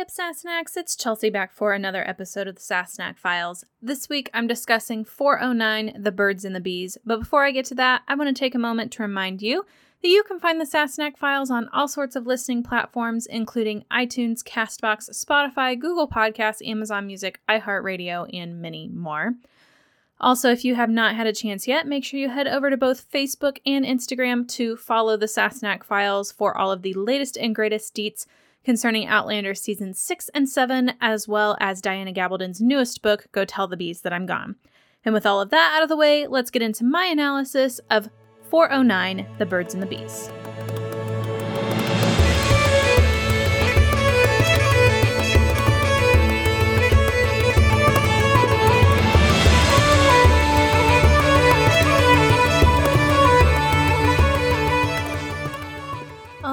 Hey up, Sassenachs, it's Chelsea back for another episode of the Sassenach Files. This week I'm discussing 409 The Birds and the Bees, but before I get to that, I want to take a moment to remind you that you can find the Sassenach Files on all sorts of listening platforms, including iTunes, Castbox, Spotify, Google Podcasts, Amazon Music, iHeartRadio, and many more. Also, if you have not had a chance yet, make sure you head over to both Facebook and Instagram to follow the Sassenach Files for all of the latest and greatest deets concerning Outlander season 6 and 7, as well as Diana Gabaldon's newest book, Go Tell the Bees That I'm Gone. And with all of that out of the way, let's get into my analysis of 409 The Birds and the Bees.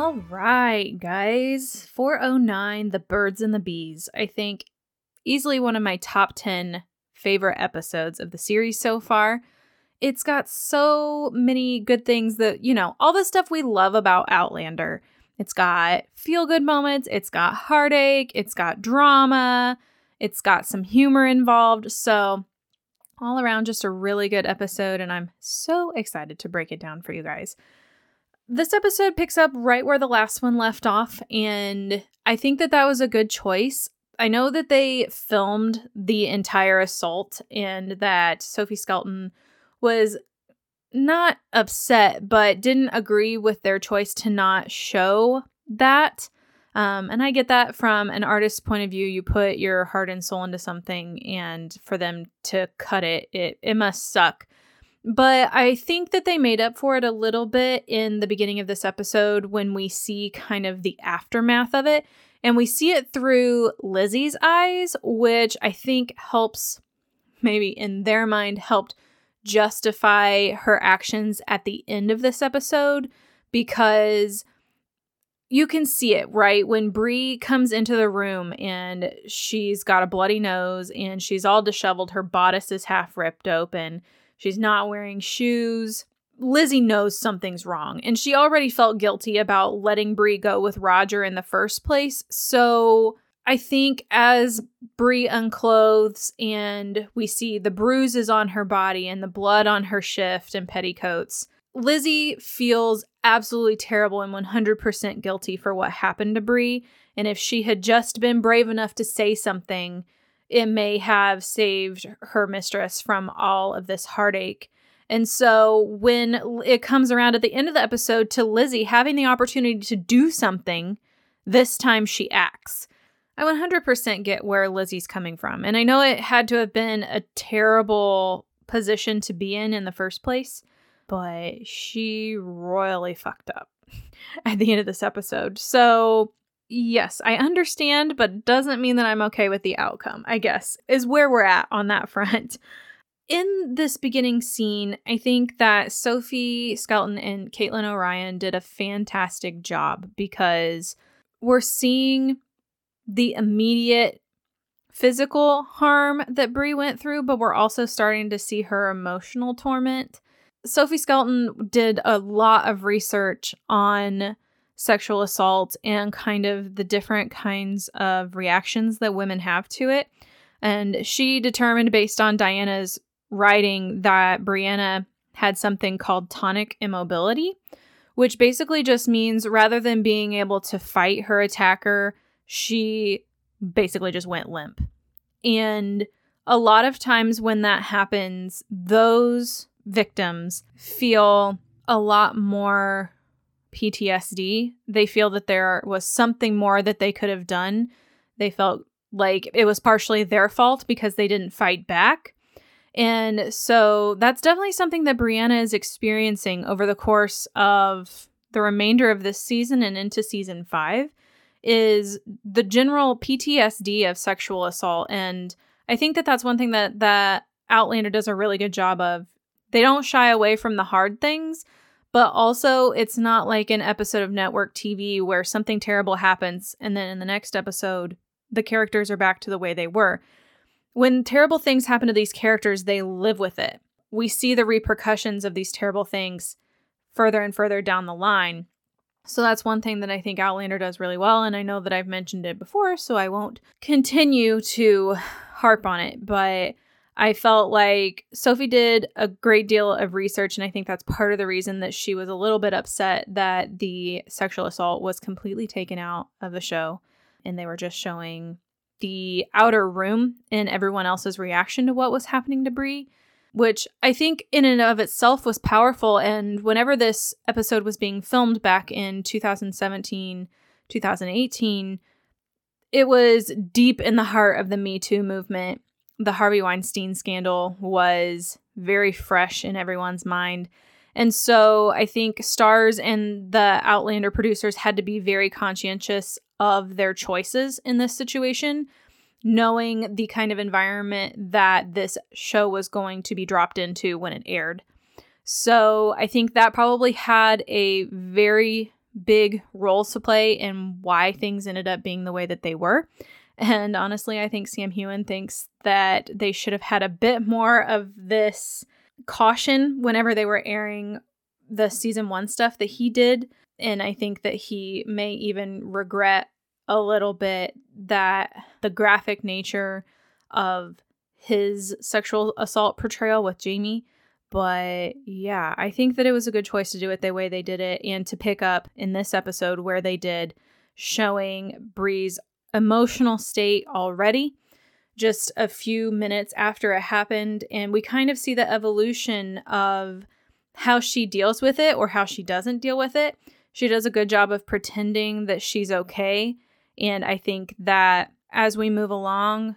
All right, guys. 409 The Birds and the Bees. I think easily one of my top 10 favorite episodes of the series so far. It's got so many good things that, you know, all the stuff we love about Outlander. It's got feel good moments, it's got heartache, it's got drama, it's got some humor involved. So, all around, just a really good episode, and I'm so excited to break it down for you guys. This episode picks up right where the last one left off, and I think that that was a good choice. I know that they filmed the entire assault and that Sophie Skelton was not upset, but didn't agree with their choice to not show that. Um, and I get that from an artist's point of view. You put your heart and soul into something, and for them to cut it, it, it must suck. But I think that they made up for it a little bit in the beginning of this episode when we see kind of the aftermath of it. And we see it through Lizzie's eyes, which I think helps, maybe in their mind, helped justify her actions at the end of this episode because you can see it, right? When Bree comes into the room and she's got a bloody nose and she's all disheveled, her bodice is half ripped open, she's not wearing shoes. Lizzie knows something's wrong, and she already felt guilty about letting Bree go with Roger in the first place. So I think as Bree unclothes and we see the bruises on her body and the blood on her shift and petticoats, Lizzie feels absolutely terrible and 100% guilty for what happened to Bree. And if she had just been brave enough to say something, it may have saved her mistress from all of this heartache. And so when it comes around at the end of the episode to Lizzie having the opportunity to do something, this time she acts. I 100% get where Lizzie's coming from. And I know it had to have been a terrible position to be in in the first place, but she royally fucked up at the end of this episode. So, yes, I understand, but doesn't mean that I'm okay with the outcome, I guess, is where we're at on that front in this beginning scene, I think that Sophie Skelton and Caitlin O'Ryan did a fantastic job because we're seeing the immediate physical harm that Bree went through, but we're also starting to see her emotional torment. Sophie Skelton did a lot of research on sexual assault and kind of the different kinds of reactions that women have to it. And she determined, based on Diana's writing that Brianna had something called tonic immobility, which basically just means rather than being able to fight her attacker, she basically just went limp. And a lot of times when that happens, those victims feel a lot more PTSD. They feel that there was something more that they could have done. They felt like it was partially their fault because they didn't fight back. And so that's definitely something that Brianna is experiencing over the course of the remainder of this season and into season 5 is the general PTSD of sexual assault and I think that that's one thing that that Outlander does a really good job of. They don't shy away from the hard things, but also it's not like an episode of network TV where something terrible happens and then in the next episode the characters are back to the way they were. When terrible things happen to these characters, they live with it. We see the repercussions of these terrible things further and further down the line. So that's one thing that I think Outlander does really well. And I know that I've mentioned it before, so I won't continue to harp on it. But I felt like Sophie did a great deal of research. And I think that's part of the reason that she was a little bit upset that the sexual assault was completely taken out of the show. And they were just showing the outer room and everyone else's reaction to what was happening to Bree which I think in and of itself was powerful. And whenever this episode was being filmed back in 2017, 2018, it was deep in the heart of the Me Too movement. The Harvey Weinstein scandal was very fresh in everyone's mind. And so I think stars and the Outlander producers had to be very conscientious of their choices in this situation knowing the kind of environment that this show was going to be dropped into when it aired. So I think that probably had a very big role to play in why things ended up being the way that they were. And honestly, I think Sam Heughan thinks that they should have had a bit more of this caution whenever they were airing the season one stuff that he did. And I think that he may even regret a little bit that the graphic nature of his sexual assault portrayal with Jamie. But yeah, I think that it was a good choice to do it the way they did it and to pick up in this episode where they did, showing Bree's emotional state already just a few minutes after it happened. And we kind of see the evolution of how she deals with it or how she doesn't deal with it. She does a good job of pretending that she's okay and I think that as we move along,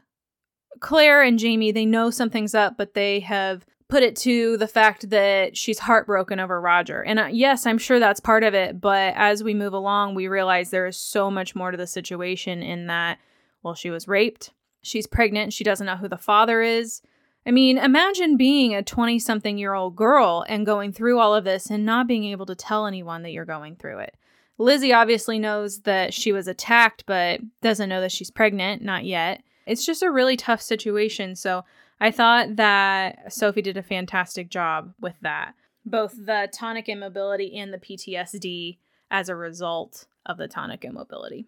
Claire and Jamie, they know something's up, but they have put it to the fact that she's heartbroken over Roger. And uh, yes, I'm sure that's part of it, but as we move along, we realize there is so much more to the situation in that, well, she was raped, she's pregnant, she doesn't know who the father is. I mean, imagine being a 20 something year old girl and going through all of this and not being able to tell anyone that you're going through it. Lizzie obviously knows that she was attacked, but doesn't know that she's pregnant, not yet. It's just a really tough situation. So I thought that Sophie did a fantastic job with that. Both the tonic immobility and the PTSD as a result of the tonic immobility.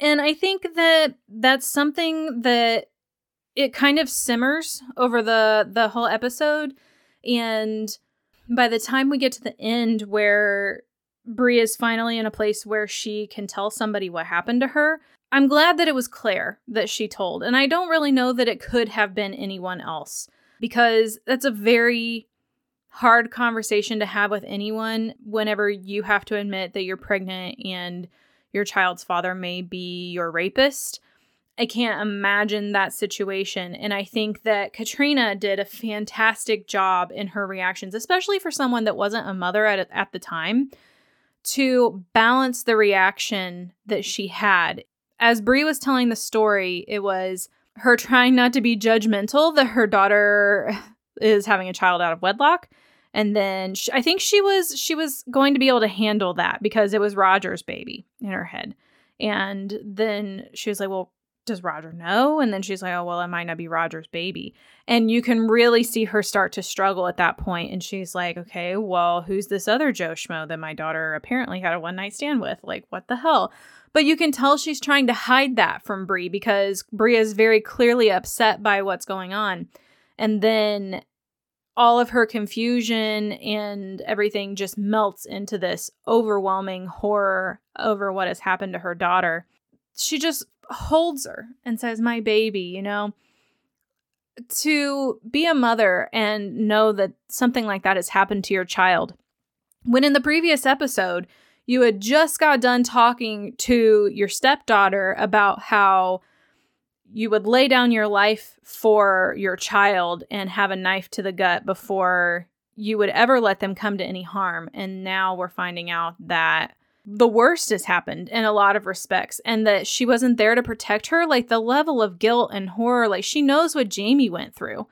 And I think that that's something that it kind of simmers over the the whole episode and by the time we get to the end where Bree is finally in a place where she can tell somebody what happened to her. I'm glad that it was Claire that she told, and I don't really know that it could have been anyone else because that's a very hard conversation to have with anyone whenever you have to admit that you're pregnant and your child's father may be your rapist. I can't imagine that situation. And I think that Caitriona did a fantastic job in her reactions, especially for someone that wasn't a mother at, at the time to balance the reaction that she had. As Bree was telling the story, it was her trying not to be judgmental that her daughter is having a child out of wedlock and then she, i think she was she was going to be able to handle that because it was roger's baby in her head and then she was like well does Roger know? And then she's like, oh, well, it might not be Roger's baby. And you can really see her start to struggle at that point. And she's like, okay, well, who's this other Joe Schmo that my daughter apparently had a one night stand with? Like, what the hell? But you can tell she's trying to hide that from Bree because Bree is very clearly upset by what's going on. And then all of her confusion and everything just melts into this overwhelming horror over what has happened to her daughter. She just holds her and says, My baby, you know, to be a mother and know that something like that has happened to your child. When in the previous episode, you had just got done talking to your stepdaughter about how you would lay down your life for your child and have a knife to the gut before you would ever let them come to any harm. And now we're finding out that the worst has happened in a lot of respects and that she wasn't there to protect her like the level of guilt and horror like she knows what Jamie went through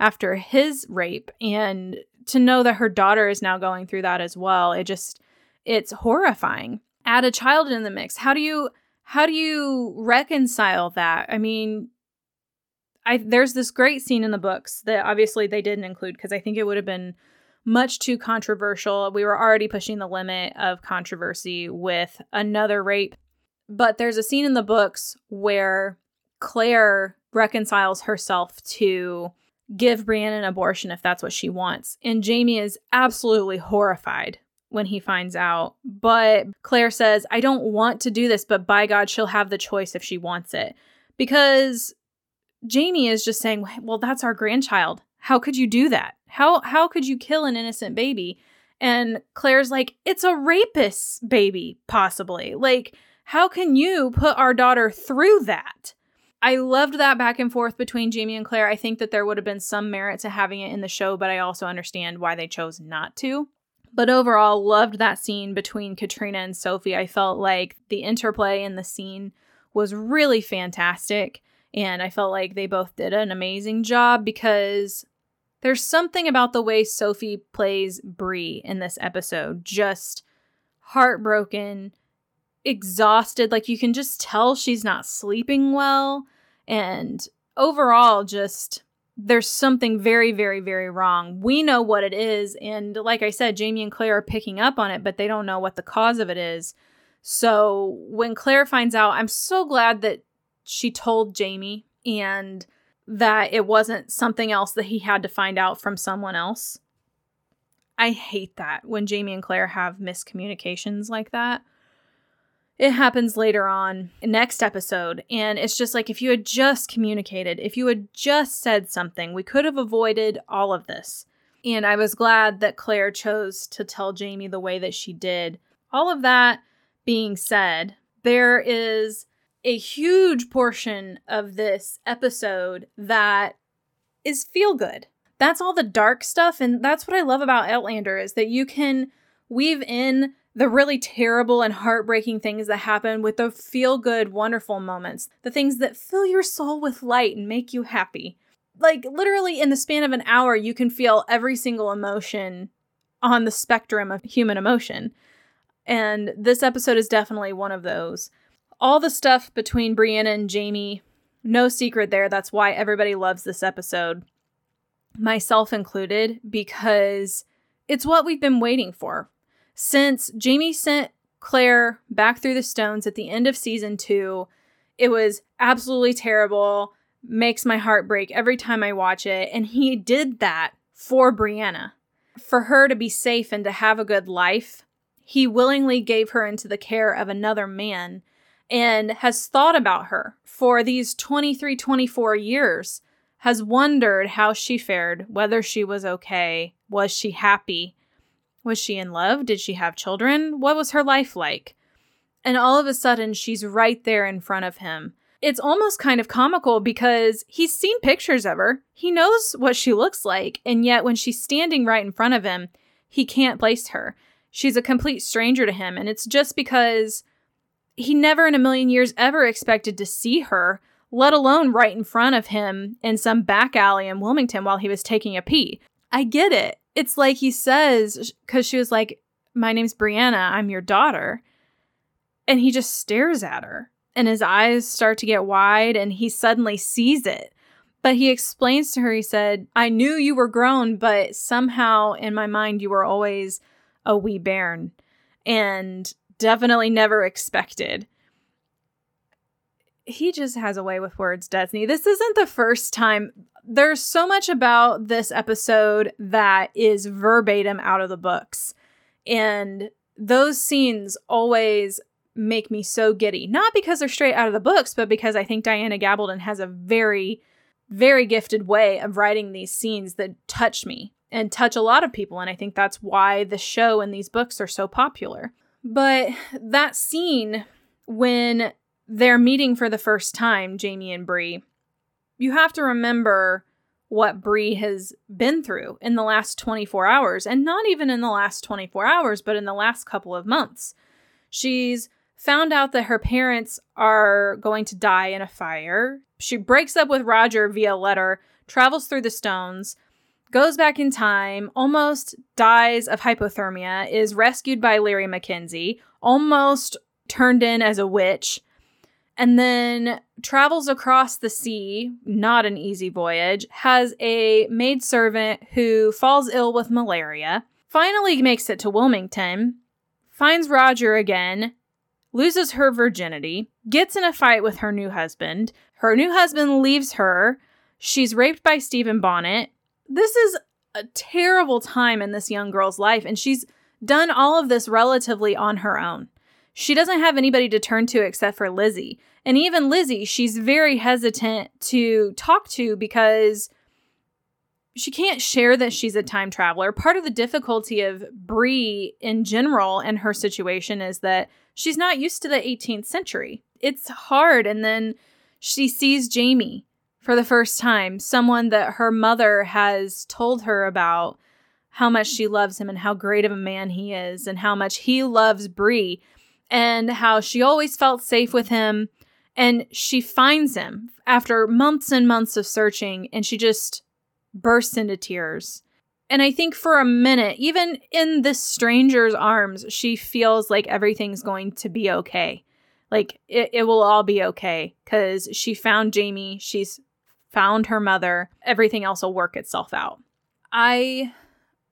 after his rape and to know that her daughter is now going through that as well it just it's horrifying add a child in the mix how do you how do you reconcile that i mean I there's this great scene in the books that obviously they didn't include because I think it would have been much too controversial. We were already pushing the limit of controversy with another rape. But there's a scene in the books where Claire reconciles herself to give Brianna an abortion if that's what she wants. And Jamie is absolutely horrified when he finds out. But Claire says, I don't want to do this, but by God, she'll have the choice if she wants it. Because Jamie is just saying, Well, that's our grandchild. How could you do that? How how could you kill an innocent baby? And Claire's like, It's a rapist's baby, possibly. Like, how can you put our daughter through that? I loved that back and forth between Jamie and Claire. I think that there would have been some merit to having it in the show, but I also understand why they chose not to. But overall, loved that scene between Caitriona and Sophie. I felt like the interplay in the scene was really fantastic. And I felt like they both did an amazing job because there's something about the way Sophie plays Bree in this episode. Just heartbroken, exhausted. Like you can just tell she's not sleeping well. And overall, just there's something very, very, very wrong. We know what it is. And like I said, Jamie and Claire are picking up on it, but they don't know what the cause of it is. So when Claire finds out, I'm so glad that she told Jamie and that it wasn't something else that he had to find out from someone else. I hate that when Jamie and Claire have miscommunications like that it happens later on next episode. And it's just like if you had just communicated if you had just said something we could have avoided all of this. And i was glad that claire chose to tell jamie the way that she did. All of that being said there is a huge portion of this episode that is feel good. That's all the dark stuff. And that's what i love about outlander is that you can weave in the really terrible and heartbreaking things that happen with the feel good, wonderful moments, the things that fill your soul with light and make you happy. Like, literally, in the span of an hour, you can feel every single emotion on the spectrum of human emotion. And this episode is definitely one of those. All the stuff between Brianna and Jamie, no secret there. That's why everybody loves this episode, myself included, because it's what we've been waiting for since Jamie sent Claire back through the stones at the end of season two, it was absolutely terrible, makes my heart break every time I watch it. And he did that for Brianna. For her to be safe and to have a good life, he willingly gave her into the care of another man and has thought about her for these 23, 24 years, has wondered how she fared, whether she was okay, was she happy, was she in love? Did she have children? What was her life like? And all of a sudden, she's right there in front of him. It's almost kind of comical because he's seen pictures of her. He knows what she looks like. And yet, when she's standing right in front of him, he can't place her. She's a complete stranger to him. And it's just because he never in a million years ever expected to see her, let alone right in front of him in some back alley in Wilmington while he was taking a pee. I get it it's like he says, because she was like, My name's Brianna, I'm your daughter. And he just stares at her, and his eyes start to get wide, and he suddenly sees it. But he explains to her, he said, I knew you were grown, but somehow in my mind, you were always a wee bairn, and definitely never expected he just has a way with words, he? This isn't the first time there's so much about this episode that is verbatim out of the books. And those scenes always make me so giddy. Not because they're straight out of the books, but because I think Diana Gabaldon has a very, very gifted way of writing these scenes that touch me and touch a lot of people. And I think that's why the show and these books are so popular. But that scene when they're meeting for the first time, Jamie and Bree, you have to remember what Bree has been through in the last 24 hours, and not even in the last 24 hours, but in the last couple of months. She's found out that her parents are going to die in a fire. She breaks up with Roger via letter, travels through the stones, goes back in time, almost dies of hypothermia, is rescued by Laoghaire Mackenzie, almost turned in as a witch, and then travels across the sea, not an easy voyage, has a maidservant who falls ill with malaria, finally makes it to Wilmington, finds Roger again, loses her virginity, gets in a fight with her new husband. Her new husband leaves her. She's raped by Stephen Bonnet. This is a terrible time in this young girl's life, and she's done all of this relatively on her own. She doesn't have anybody to turn to except for Lizzie. And even Lizzie, she's very hesitant to talk to because she can't share that she's a time traveler. Part of the difficulty of Bree in general and her situation is that she's not used to the 18th century. It's hard. And then she sees Jamie for the first time, someone that her mother has told her about how much she loves him and how great of a man he is and how much he loves Bree and how she always felt safe with him and she finds him after months and months of searching and she just bursts into tears. And I think for a minute, even in this stranger's arms, she feels like everything's going to be okay. Like it, it will all be okay because she found Jamie, she's found her mother, everything else will work itself out. I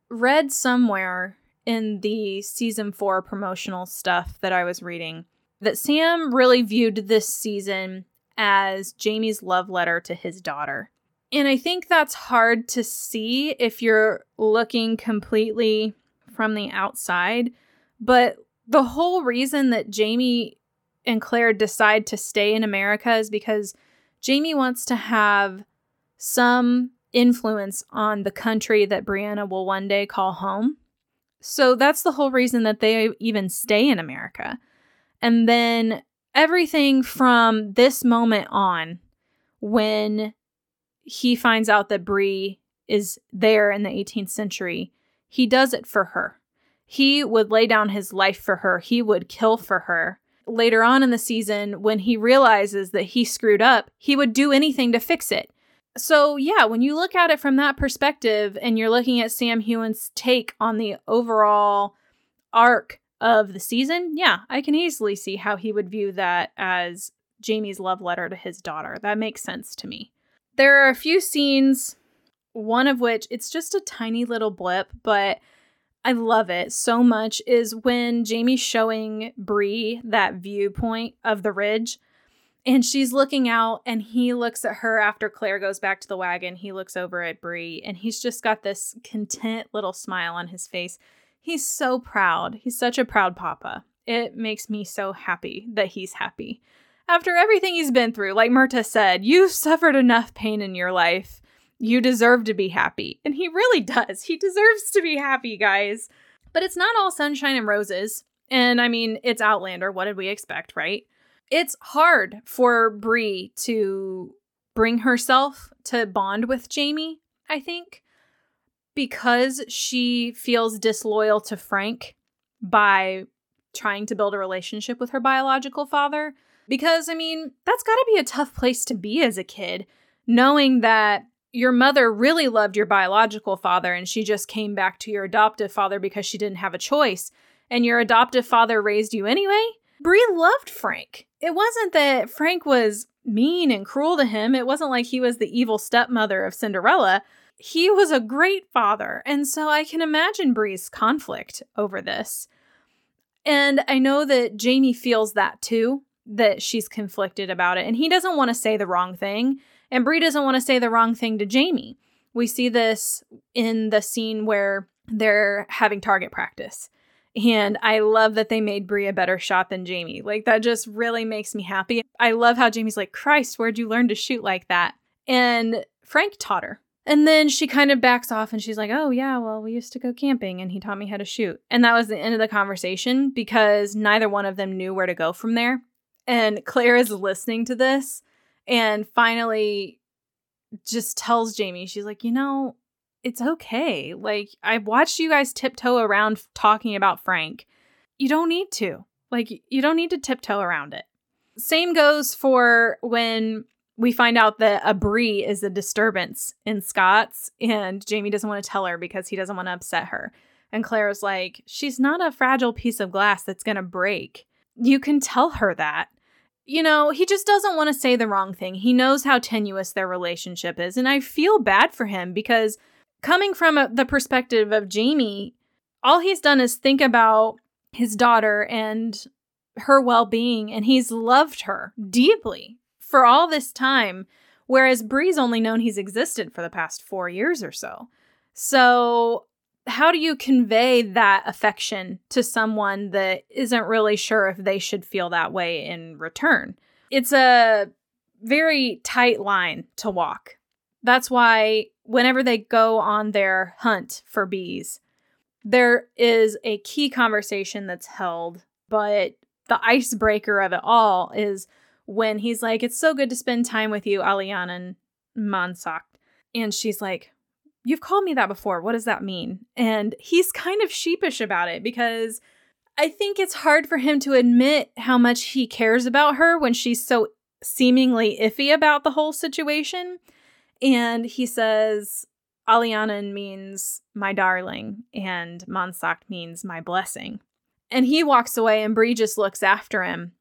read somewhere in the season four promotional stuff that I was reading that Sam really viewed this season as Jamie's love letter to his daughter. And I think that's hard to see if you're looking completely from the outside. But the whole reason that Jamie and Claire decide to stay in America is because Jamie wants to have some influence on the country that Brianna will one day call home. So that's the whole reason that they even stay in America. And then everything from this moment on, when he finds out that Bree is there in the 18th century, he does it for her. He would lay down his life for her, he would kill for her. Later on in the season, when he realizes that he screwed up, he would do anything to fix it. So, yeah, when you look at it from that perspective and you're looking at Sam Heughan's take on the overall arc of the season, yeah, I can easily see how he would view that as Jamie's love letter to his daughter. That makes sense to me. There are a few scenes, one of which it's just a tiny little blip, but I love it so much is when Jamie's showing Bree that viewpoint of the ridge and she's looking out and he looks at her after Claire goes back to the wagon. He looks over at Bree and he's just got this content little smile on his face. He's so proud. He's such a proud papa. It makes me so happy that he's happy. After everything he's been through, like Murtagh said, you've suffered enough pain in your life. You deserve to be happy. And he really does. He deserves to be happy, guys. But it's not all sunshine and roses. And I mean, it's Outlander. What did we expect, right? It's hard for Bree to bring herself to bond with Jamie, I think, because she feels disloyal to Frank by trying to build a relationship with her biological father. Because, I mean, that's got to be a tough place to be as a kid, knowing that your mother really loved your biological father and she just came back to your adoptive father because she didn't have a choice, and your adoptive father raised you anyway. Bree loved Frank it wasn't that Frank was mean and cruel to him. It wasn't like he was the evil stepmother of Cinderella. He was a great father. And so I can imagine Bree's conflict over this. And I know that Jamie feels that too, that she's conflicted about it. And he doesn't want to say the wrong thing. And Bree doesn't want to say the wrong thing to Jamie. We see this in the scene where they're having target practice. And I love that they made Bree a better shot than Jamie. Like, that just really makes me happy. I love how Jamie's like, Christ, where'd you learn to shoot like that? And Frank taught her. And then she kind of backs off and she's like, Oh, yeah, well, we used to go camping and he taught me how to shoot. And that was the end of the conversation because neither one of them knew where to go from there. And Claire is listening to this and finally just tells Jamie, She's like, You know, it's okay. Like, I've watched you guys tiptoe around talking about Frank. You don't need to. Like, you don't need to tiptoe around it. Same goes for when we find out that a Bree is a disturbance in Scott's, and Jamie doesn't want to tell her because he doesn't want to upset her. And Claire's like, she's not a fragile piece of glass that's going to break. You can tell her that. you know, he just doesn't want to say the wrong thing. He knows how tenuous their relationship is. And I feel bad for him because coming from a, the perspective of Jamie, all he's done is think about his daughter and her well being, and he's loved her deeply for all this time. Whereas Bree's only known he's existed for the past four years or so. So, how do you convey that affection to someone that isn't really sure if they should feel that way in return? It's a very tight line to walk. That's why whenever they go on their hunt for bees, there is a key conversation that's held, but the icebreaker of it all is when he's like, It's so good to spend time with you, Alianan m'annsachd. And she's like, You've called me that before. What does that mean? And he's kind of sheepish about it because I think it's hard for him to admit how much he cares about her when she's so seemingly iffy about the whole situation. And he says, a leannan means my darling, and m'annsachd means my blessing. And he walks away, and Bree just looks after him.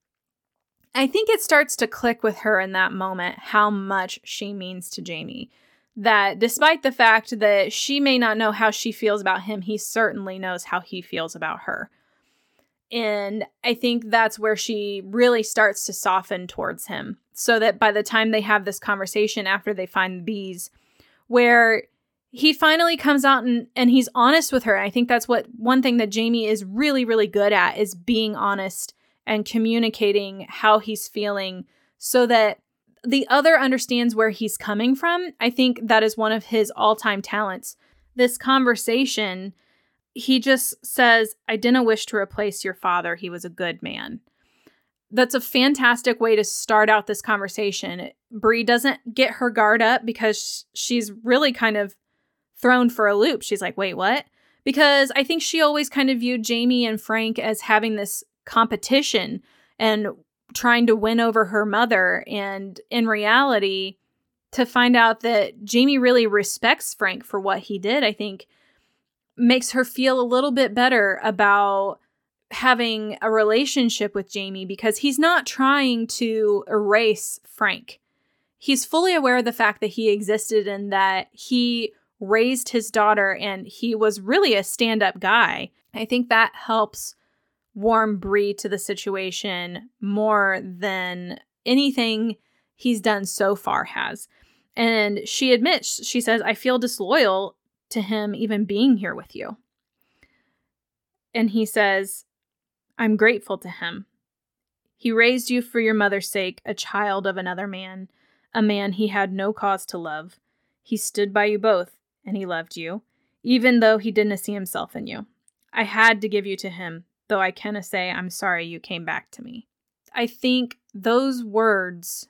I think it starts to click with her in that moment how much she means to Jamie. That despite the fact that she may not know how she feels about him, he certainly knows how he feels about her. And I think that's where she really starts to soften towards him. So that by the time they have this conversation after they find the bees, where he finally comes out and, and he's honest with her. I think that's what one thing that Jamie is really, really good at is being honest and communicating how he's feeling so that the other understands where he's coming from. I think that is one of his all time talents. This conversation, he just says, I didn't wish to replace your father. He was a good man. That's a fantastic way to start out this conversation. Bree doesn't get her guard up because she's really kind of thrown for a loop. She's like, wait, what? Because I think she always kind of viewed Jamie and Frank as having this competition and trying to win over her mother. And in reality, to find out that Jamie really respects Frank for what he did, I think makes her feel a little bit better about having a relationship with Jamie because he's not trying to erase Frank. He's fully aware of the fact that he existed and that he raised his daughter and he was really a stand up guy. I think that helps warm Bree to the situation more than anything he's done so far has. And she admits, she says, I feel disloyal to him even being here with you. And he says, I'm grateful to him. He raised you for your mother's sake, a child of another man, a man he had no cause to love. He stood by you both, and he loved you, even though he didn't see himself in you. I had to give you to him, though I cannot say I'm sorry you came back to me. I think those words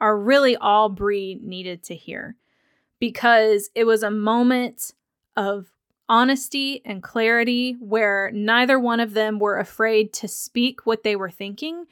are really all Bree needed to hear because it was a moment of honesty and clarity where neither one of them were afraid to speak what they were thinking.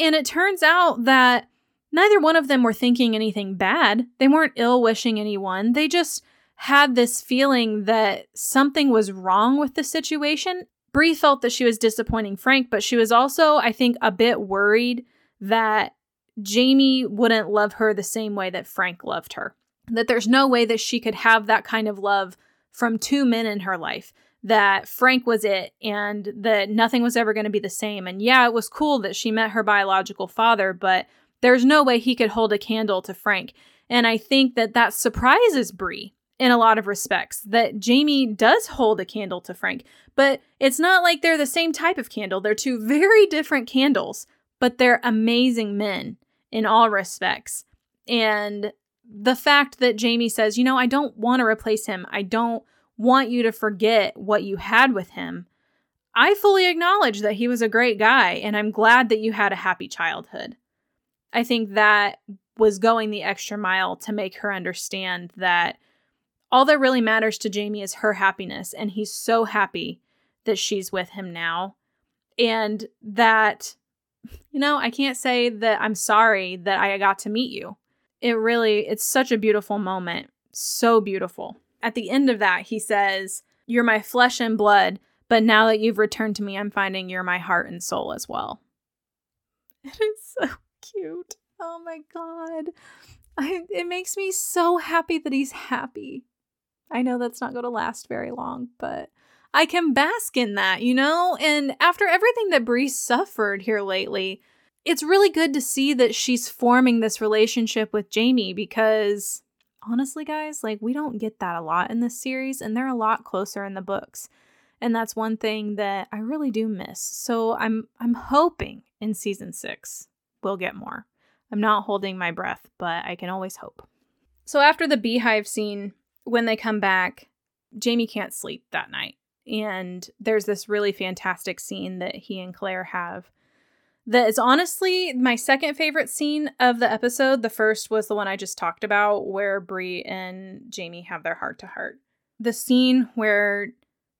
And it turns out that neither one of them were thinking anything bad. They weren't ill wishing anyone. They just had this feeling that something was wrong with the situation. Bree felt that she was disappointing Frank, but she was also, I think, a bit worried that Jamie wouldn't love her the same way that Frank loved her. That there's no way that she could have that kind of love from two men in her life. That Frank was it and that nothing was ever going to be the same. And yeah, it was cool that she met her biological father, but there's no way he could hold a candle to Frank. And I think that that surprises Bree in a lot of respects that Jamie does hold a candle to Frank, but it's not like they're the same type of candle. They're two very different candles, but they're amazing men in all respects. And the fact that Jamie says, you know, I don't want to replace him, I don't want you to forget what you had with him. I fully acknowledge that he was a great guy, and I'm glad that you had a happy childhood. I think that was going the extra mile to make her understand that all that really matters to Jamie is her happiness, and he's so happy that she's with him now. And that, you know, I can't say that I'm sorry that I got to meet you. It really, it's such a beautiful moment. So beautiful. At the end of that, he says, You're my flesh and blood, but now that you've returned to me, I'm finding you're my heart and soul as well. It is so cute. Oh my god. I, it makes me so happy that he's happy. I know that's not going to last very long, but I can bask in that, you know? And after everything that Bree suffered here lately, it's really good to see that she's forming this relationship with Jamie because honestly, guys, like we don't get that a lot in this series, and they're a lot closer in the books. And that's one thing that I really do miss. So I'm I'm hoping in season six we'll get more. I'm not holding my breath, but I can always hope. So after the beehive scene, when they come back, Jamie can't sleep that night. And there's this really fantastic scene that he and Claire have that is honestly my second favorite scene of the episode. The first was the one I just talked about where Bree and Jamie have their heart to heart. The scene where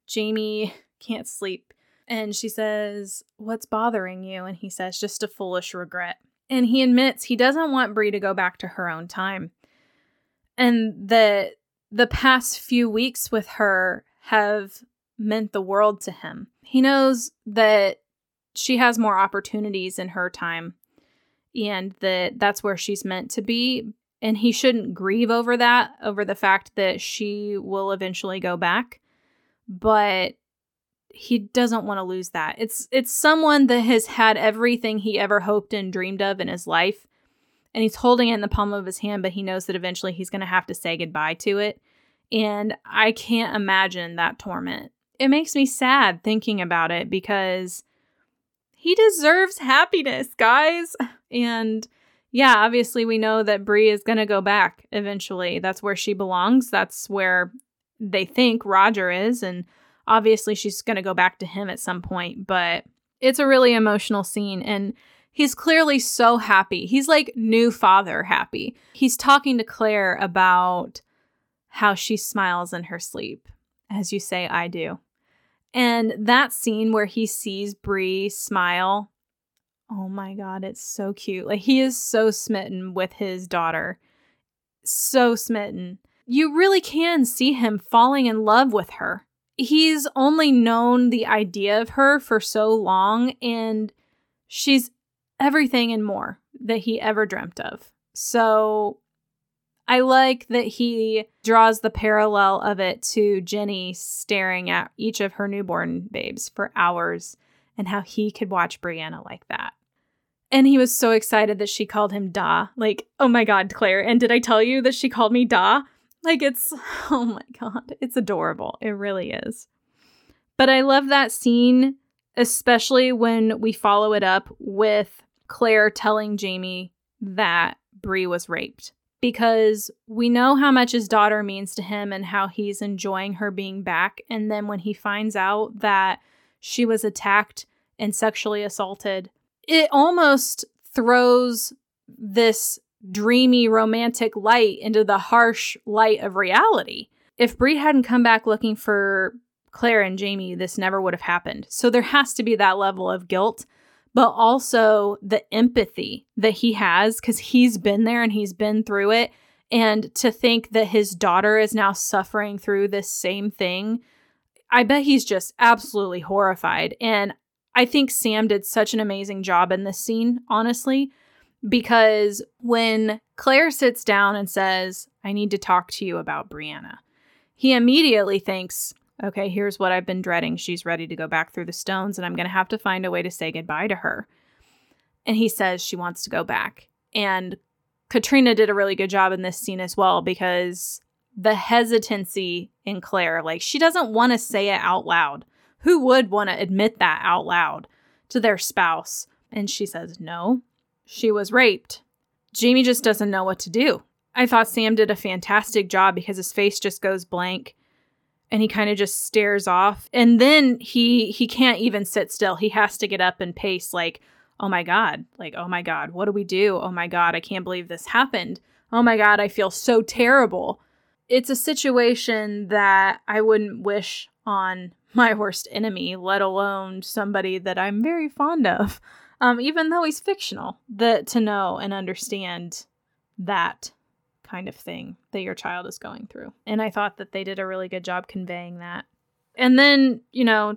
Jamie can't sleep and she says, What's bothering you? And he says, Just a foolish regret. And he admits he doesn't want Bree to go back to her own time. And that the past few weeks with her have meant the world to him. He knows that she has more opportunities in her time and that that's where she's meant to be and he shouldn't grieve over that over the fact that she will eventually go back but he doesn't want to lose that. It's it's someone that has had everything he ever hoped and dreamed of in his life and he's holding it in the palm of his hand but he knows that eventually he's going to have to say goodbye to it and i can't imagine that torment. It makes me sad thinking about it because he deserves happiness, guys. And yeah, obviously we know that Bree is going to go back eventually. That's where she belongs. That's where they think Roger is and obviously she's going to go back to him at some point, but it's a really emotional scene and he's clearly so happy. He's like new father happy. He's talking to Claire about how she smiles in her sleep. As you say, I do. And that scene where he sees Bree smile, oh my god, it's so cute. Like he is so smitten with his daughter. So smitten. You really can see him falling in love with her. He's only known the idea of her for so long, and she's everything and more that he ever dreamt of. So I like that he draws the parallel of it to Jenny staring at each of her newborn babes for hours and how he could watch Brianna like that. And he was so excited that she called him Da. Like, oh my God, Claire. And did I tell you that she called me Da? Like, it's, oh my God, it's adorable. It really is. But I love that scene, especially when we follow it up with Claire telling Jamie that Bree was raped because we know how much his daughter means to him and how he's enjoying her being back. And then when he finds out that she was attacked and sexually assaulted, it almost throws this dreamy romantic light into the harsh light of reality. If Bree hadn't come back looking for Claire and Jamie, this never would have happened. So there has to be that level of guilt but also the empathy that he has because he's been there and he's been through it. And to think that his daughter is now suffering through this same thing, I bet he's just absolutely horrified. And I think Sam did such an amazing job in this scene, honestly, because when Claire sits down and says, I need to talk to you about Brianna, he immediately thinks, okay, here's what I've been dreading. She's ready to go back through the stones, and I'm going to have to find a way to say goodbye to her. And he says she wants to go back. And Caitriona did a really good job in this scene as well because the hesitancy in Claire, like she doesn't want to say it out loud. Who would want to admit that out loud to their spouse? And she says, no, she was raped. Jamie just doesn't know what to do. I thought Sam did a fantastic job because his face just goes blank and he kind of just stares off and then he he can't even sit still. He has to get up and pace like oh my god like oh my god what do we do? Oh my god i can't believe this happened. Oh my god i feel so terrible. It's a situation that i wouldn't wish on my worst enemy let alone somebody that i'm very fond of um, even though he's fictional that to know and understand that kind of thing that your child is going through. And I thought that they did a really good job conveying that. And then, you know,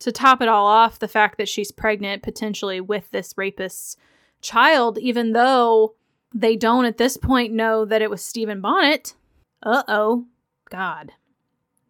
to top it all off, the fact that she's pregnant potentially with this rapist's child, even though they don't at this point know that it was Stephen Bonnet. Uh oh. God.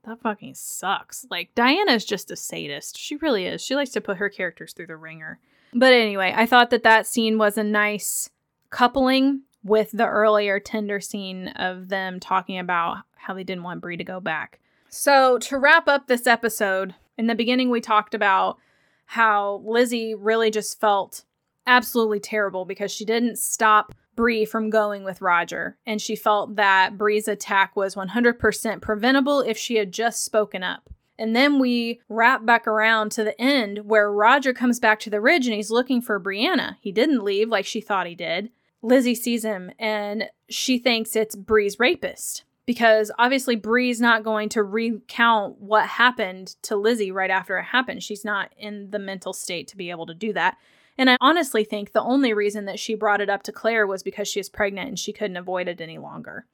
That fucking sucks. Like, Diana's just a sadist. She really is. She likes to put her characters through the ringer. But anyway, I thought that that scene was a nice coupling with the earlier tender scene of them talking about how they didn't want Bree to go back. So, to wrap up this episode, in the beginning, we talked about how Lizzie really just felt absolutely terrible because she didn't stop Bree from going with Roger, and she felt that Bree's attack was 100% preventable if she had just spoken up. And then we wrap back around to the end where Roger comes back to the ridge and he's looking for Brianna. He didn't leave like she thought he did. Lizzie sees him and she thinks it's Bree's rapist because obviously Bree's not going to recount what happened to Lizzie right after it happened. She's not in the mental state to be able to do that. And I honestly think the only reason that she brought it up to Claire was because she was pregnant and she couldn't avoid it any longer.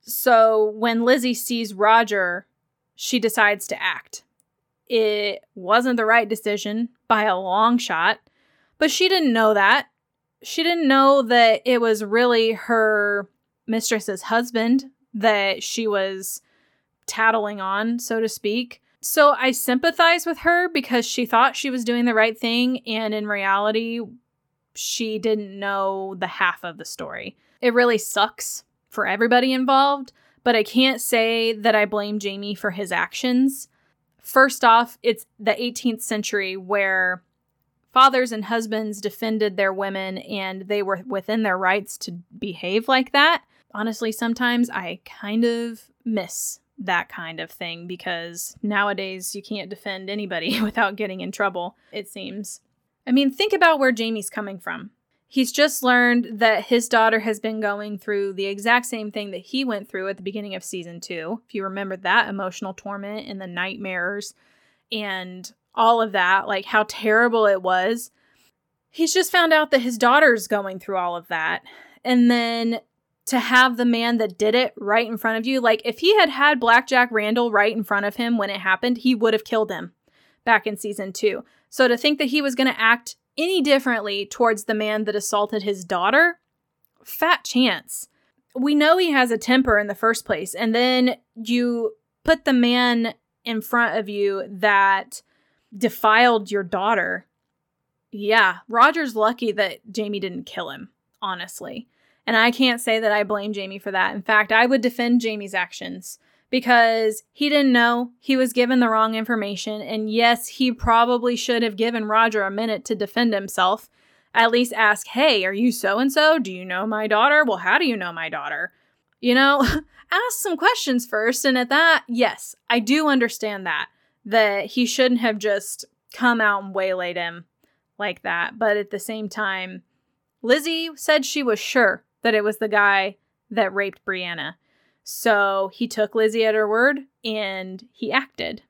So when Lizzie sees Roger, she decides to act. It wasn't the right decision by a long shot, but she didn't know that she didn't know that it was really her mistress's husband that she was tattling on, so to speak. So I sympathize with her because she thought she was doing the right thing, and in reality, she didn't know the half of the story. It really sucks for everybody involved, but I can't say that I blame Jamie for his actions. First off, it's the 18th century where fathers and husbands defended their women and they were within their rights to behave like that. Honestly, sometimes I kind of miss that kind of thing because nowadays you can't defend anybody without getting in trouble, it seems. I mean, think about where Jamie's coming from. He's just learned that his daughter has been going through the exact same thing that he went through at the beginning of season two. If you remember that emotional torment and the nightmares and all of that, like how terrible it was. He's just found out that his daughter's going through all of that. And then to have the man that did it right in front of you, like if he had had Black Jack Randall right in front of him when it happened, he would have killed him back in season two. So to think that he was going to act any differently towards the man that assaulted his daughter, fat chance. We know he has a temper in the first place. And then you put the man in front of you that defiled your daughter. Yeah, Roger's lucky that Jamie didn't kill him, honestly. And I can't say that I blame Jamie for that. In fact, I would defend Jamie's actions because he didn't know he was given the wrong information. And yes, he probably should have given Roger a minute to defend himself. At least ask, hey, are you so and so? Do you know my daughter? Well, how do you know my daughter? You know, ask some questions first. And at that, yes, I do understand that that he shouldn't have just come out and waylaid him like that. But at the same time, Lizzie said she was sure that it was the guy that raped Brianna. So he took Lizzie at her word and he acted.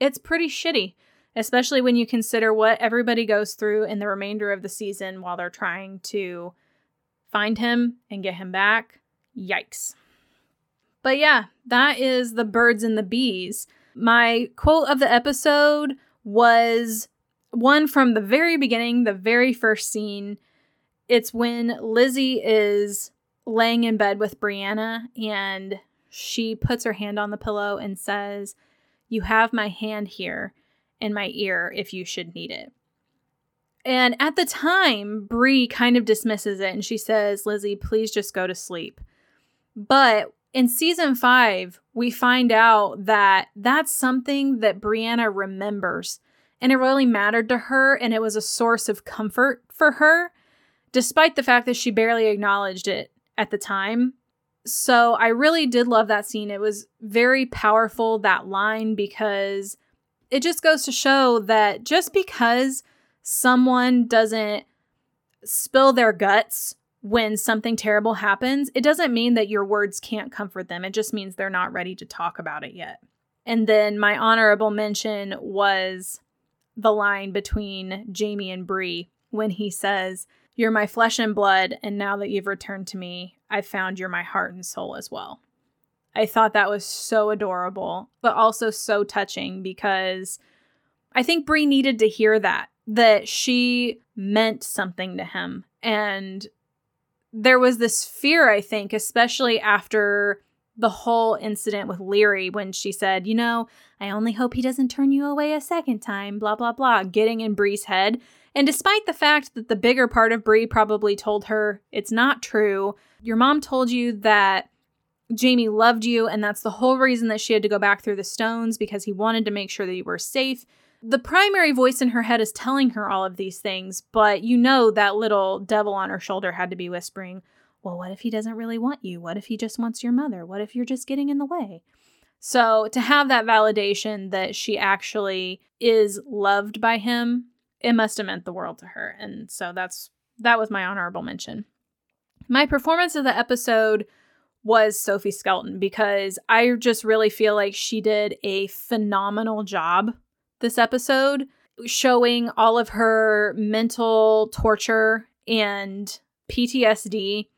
It's pretty shitty, especially when you consider what everybody goes through in the remainder of the season while they're trying to find him and get him back. Yikes. But yeah, that is the birds and the bees. My quote of the episode was one from the very beginning, the very first scene. It's when Lizzie is laying in bed with Brianna and she puts her hand on the pillow and says, You have my hand here in my ear if you should need it. And at the time, Bree kind of dismisses it and she says, Lizzie, please just go to sleep. But in season five, we find out that that's something that Brianna remembers. And it really mattered to her, and it was a source of comfort for her, despite the fact that she barely acknowledged it at the time. So I really did love that scene. It was very powerful, that line, because it just goes to show that just because someone doesn't spill their guts when something terrible happens, it doesn't mean that your words can't comfort them. It just means they're not ready to talk about it yet. And then my honorable mention was the line between Jamie and Bree when he says, You're my flesh and blood, and now that you've returned to me, I've found you're my heart and soul as well. I thought that was so adorable, but also so touching because I think Bree needed to hear that that she meant something to him. And there was this fear, I think, especially after the whole incident with Laoghaire when she said, You know, I only hope he doesn't turn you away a second time, blah, blah, blah, getting in Bree's head. And despite the fact that the bigger part of Bree probably told her it's not true, your mom told you that Jamie loved you, and that's the whole reason that she had to go back through the stones because he wanted to make sure that you were safe. The primary voice in her head is telling her all of these things, but you know that little devil on her shoulder had to be whispering, Well, what if he doesn't really want you? What if he just wants your mother? What if you're just getting in the way? So, to have that validation that she actually is loved by him, it must have meant the world to her. And so that's that was my honorable mention. My performance of the episode was Sophie Skelton because I just really feel like she did a phenomenal job this episode, showing all of her mental torture and PTSD.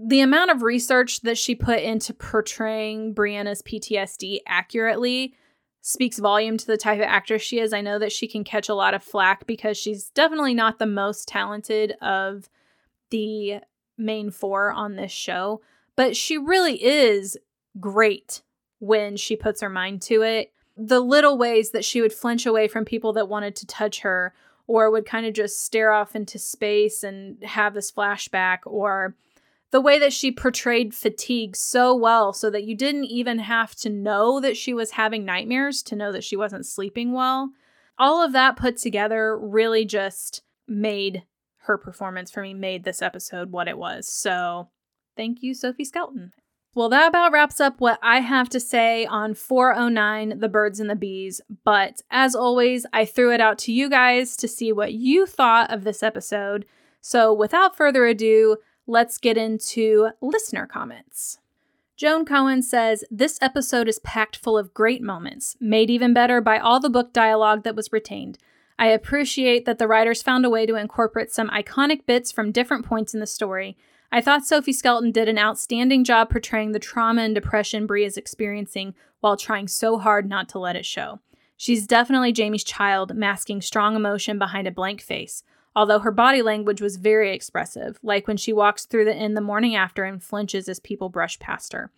The amount of research that she put into portraying Brianna's PTSD accurately speaks volume to the type of actress she is. I know that she can catch a lot of flack because she's definitely not the most talented of the main four on this show, but she really is great when she puts her mind to it. The little ways that she would flinch away from people that wanted to touch her, or would kind of just stare off into space and have this flashback, or the way that she portrayed fatigue so well so that you didn't even have to know that she was having nightmares to know that she wasn't sleeping well. All of that put together really just made her performance for me, made this episode what it was. So Thank you, Sophie Skelton. Well, that about wraps up what I have to say on 409 The Birds and the Bees. But as always, I threw it out to you guys to see what you thought of this episode. So without further ado, let's get into listener comments. Joan Cohen says, This episode is packed full of great moments, made even better by all the book dialogue that was retained. I appreciate that the writers found a way to incorporate some iconic bits from different points in the story. I thought Sophie Skelton did an outstanding job portraying the trauma and depression Bree is experiencing while trying so hard not to let it show. She's definitely Jamie's child, masking strong emotion behind a blank face, although her body language was very expressive, like when she walks through the inn the morning after and flinches as people brush past her.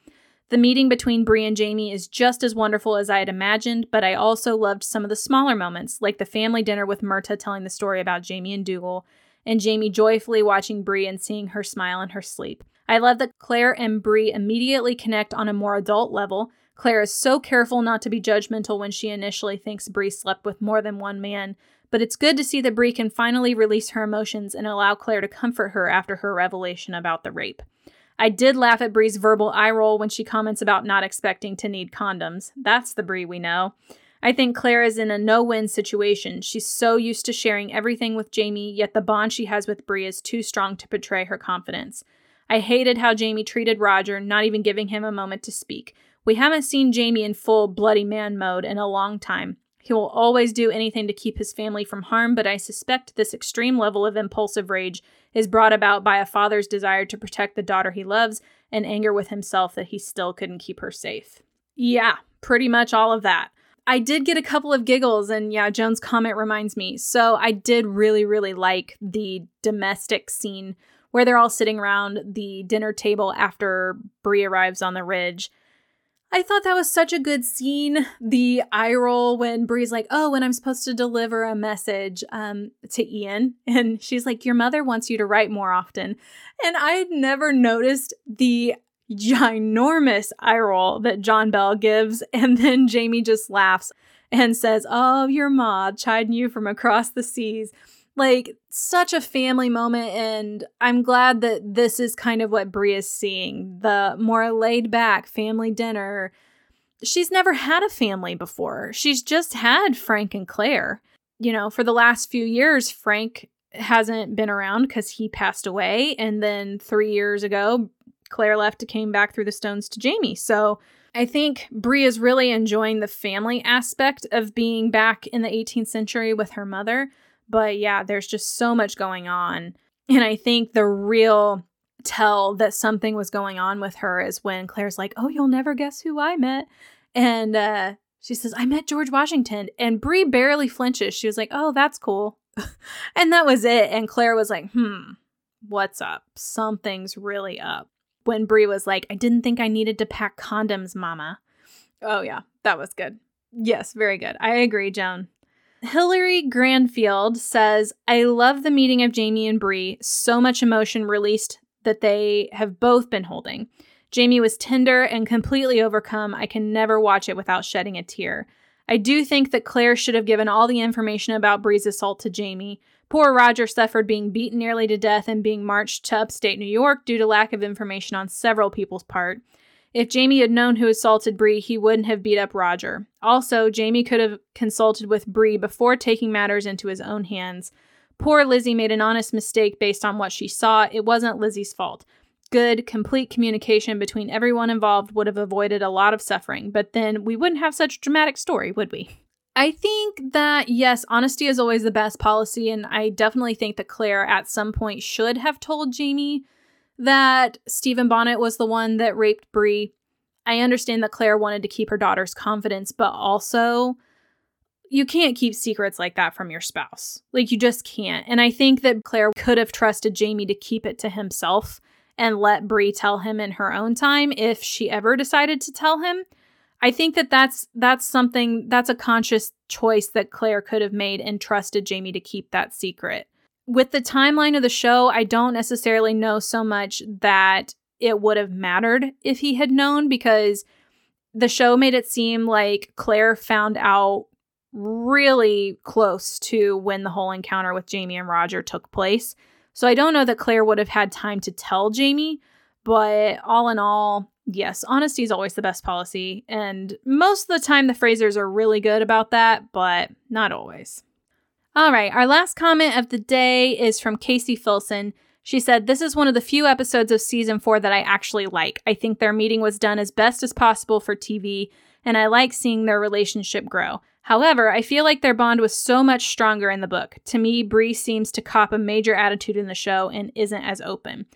The meeting between Bree and Jamie is just as wonderful as I had imagined, but I also loved some of the smaller moments, like the family dinner with Murtagh telling the story about Jamie and Dougal, and Jamie joyfully watching Bree and seeing her smile in her sleep. I love that Claire and Bree immediately connect on a more adult level. Claire is so careful not to be judgmental when she initially thinks Bree slept with more than one man, but it's good to see that Bree can finally release her emotions and allow Claire to comfort her after her revelation about the rape. I did laugh at Bree's verbal eye roll when she comments about not expecting to need condoms. That's the Bree we know. I think Claire is in a no win situation. She's so used to sharing everything with Jamie, yet the bond she has with Bree is too strong to betray her confidence. I hated how Jamie treated Roger, not even giving him a moment to speak. We haven't seen Jamie in full bloody man mode in a long time. He will always do anything to keep his family from harm, but I suspect this extreme level of impulsive rage is brought about by a father's desire to protect the daughter he loves and anger with himself that he still couldn't keep her safe. Yeah, pretty much all of that. I did get a couple of giggles, and yeah, Joan's comment reminds me. So I did really, really like the domestic scene where they're all sitting around the dinner table after Bree arrives on the ridge. I thought that was such a good scene. The eye roll when Bree's like, "Oh, when I'm supposed to deliver a message um, to Ian," and she's like, "Your mother wants you to write more often," and I had never noticed the ginormous eye roll that John Bell gives, and then Jamie just laughs and says, Oh, your ma chiding you from across the seas. Like, such a family moment, and I'm glad that this is kind of what Bree is seeing the more laid back family dinner. She's never had a family before. She's just had Frank and Claire. You know, for the last few years, Frank hasn't been around because he passed away. And then three years ago, Claire left came back through the stones to Jamie. So I think Bree is really enjoying the family aspect of being back in the 18th century with her mother. But yeah, there's just so much going on. And I think the real tell that something was going on with her is when Claire's like, Oh, you'll never guess who I met. And uh, she says, I met George Washington. And Bree barely flinches. She was like, Oh, that's cool. and that was it. And Claire was like, hmm, what's up? Something's really up. When Bree was like, I didn't think I needed to pack condoms, mama. Oh, yeah, that was good. Yes, very good. I agree, Joan. Hillary Granfield says, I love the meeting of Jamie and Bree. So much emotion released that they have both been holding. Jamie was tender and completely overcome. I can never watch it without shedding a tear. I do think that Claire should have given all the information about Bree's assault to Jamie. Poor Roger suffered being beaten nearly to death and being marched to upstate New York due to lack of information on several people's part. If Jamie had known who assaulted Bree, he wouldn't have beat up Roger. Also, Jamie could have consulted with Bree before taking matters into his own hands. Poor Lizzie made an honest mistake based on what she saw. It wasn't Lizzie's fault good, complete communication between everyone involved would have avoided a lot of suffering, but then we wouldn't have such a dramatic story, would we? I think that, yes, honesty is always the best policy, and I definitely think that Claire at some point should have told Jamie that Stephen Bonnet was the one that raped Bree. I understand that Claire wanted to keep her daughter's confidence, but also you can't keep secrets like that from your spouse. Like, you just can't. And I think that Claire could have trusted Jamie to keep it to himself and let Bree tell him in her own time if she ever decided to tell him. I think that that's that's something that's a conscious choice that Claire could have made and trusted Jamie to keep that secret. With the timeline of the show, I don't necessarily know so much that it would have mattered if he had known because the show made it seem like Claire found out really close to when the whole encounter with Jamie and Roger took place. So I don't know that Claire would have had time to tell Jamie, but all in all, yes, honesty is always the best policy. And most of the time, the Frasers are really good about that, but not always. All right, our last comment of the day is from Casey Filson. She said, This is one of the few episodes of season four that I actually like. I think their meeting was done as best as possible for TV, and I like seeing their relationship grow. However, I feel like their bond was so much stronger in the book. To me, Bree seems to cop a major attitude in the show and isn't as open.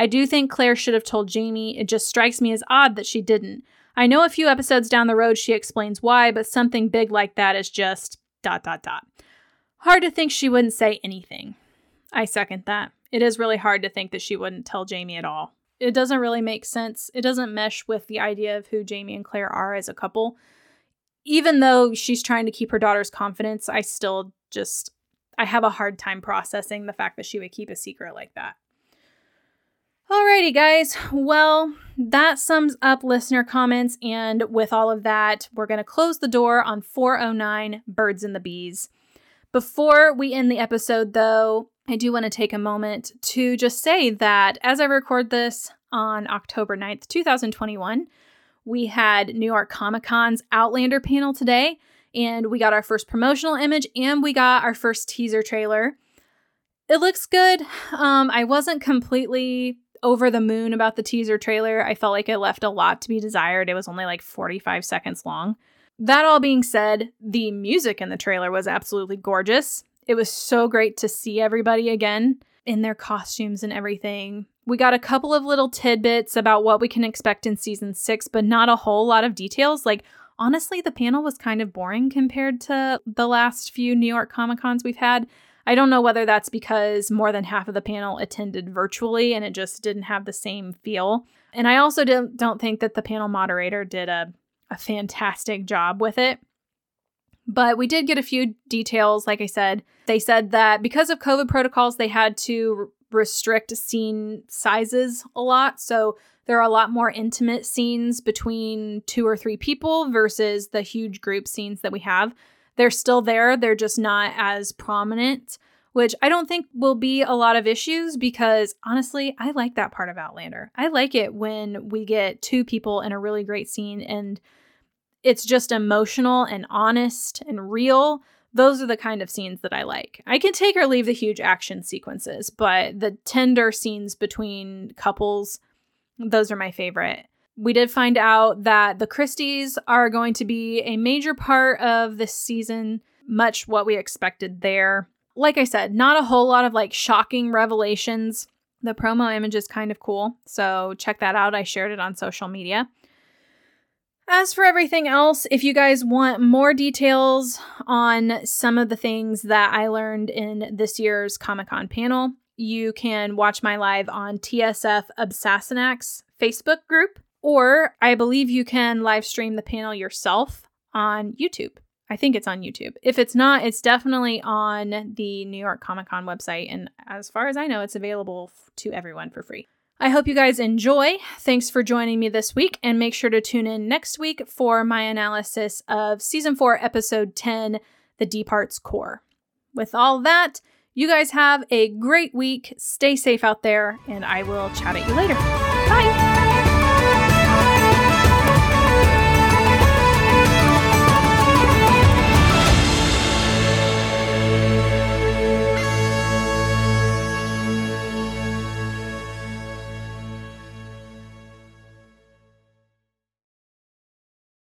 I do think Claire should have told Jamie. It just strikes me as odd that she didn't. I know a few episodes down the road she explains why, but something big like that is just dot dot dot. Hard to think she wouldn't say anything. I second that. It is really hard to think that she wouldn't tell Jamie at all. It doesn't really make sense. It doesn't mesh with the idea of who Jamie and Claire are as a couple even though she's trying to keep her daughter's confidence, I still just I have a hard time processing the fact that she would keep a secret like that. Alrighty, guys. Well, that sums up listener comments. And with all of that, we're going to close the door on 409 Birds and the Bees. Before we end the episode, though, I do want to take a moment to just say that as I record this on October 9th, 2021, we had New York Comic Con's Outlander panel today, and we got our first promotional image and we got our first teaser trailer. It looks good. Um, I wasn't completely over the moon about the teaser trailer. I felt like it left a lot to be desired. It was only like 45 seconds long. That all being said, the music in the trailer was absolutely gorgeous. It was so great to see everybody again in their costumes and everything. We got a couple of little tidbits about what we can expect in season six, but not a whole lot of details. Like, honestly, the panel was kind of boring compared to the last few New York Comic Cons we've had. I don't know whether that's because more than half of the panel attended virtually and it just didn't have the same feel. And I also don't, think that the panel moderator did a, a fantastic job with it. But we did get a few details. Like I said, they said that because of COVID protocols, they had to restrict scene sizes a lot. So there are a lot more intimate scenes between two or three people versus the huge group scenes that we have. They're still there, they're just not as prominent, which I don't think will be a lot of issues because honestly, I like that part of Outlander. I like it when we get two people in a really great scene and it's just emotional and honest and real those are the kind of scenes that I like. I can take or leave the huge action sequences, but the tender scenes between couples, those are my favorite. We did find out that the Christies are going to be a major part of this season, much what we expected there. Like I said, not a whole lot of like shocking revelations. The promo image is kind of cool, so check that out. I shared it on social media. As for everything else, if you guys want more details on some of the things that I learned in this year's Comic Con panel, you can watch my live on TSF Obsassenach's Facebook group, or I believe you can live stream the panel yourself on YouTube. I think it's on YouTube. If it's not, it's definitely on the New York Comic Con website. And as far as I know, it's available to everyone for free. I hope you guys enjoy. Thanks for joining me this week, and make sure to tune in next week for my analysis of Season 4, Episode 10, The Deep Heart's Core. With all that, you guys have a great week. Stay safe out there, and I will chat at you later. Bye.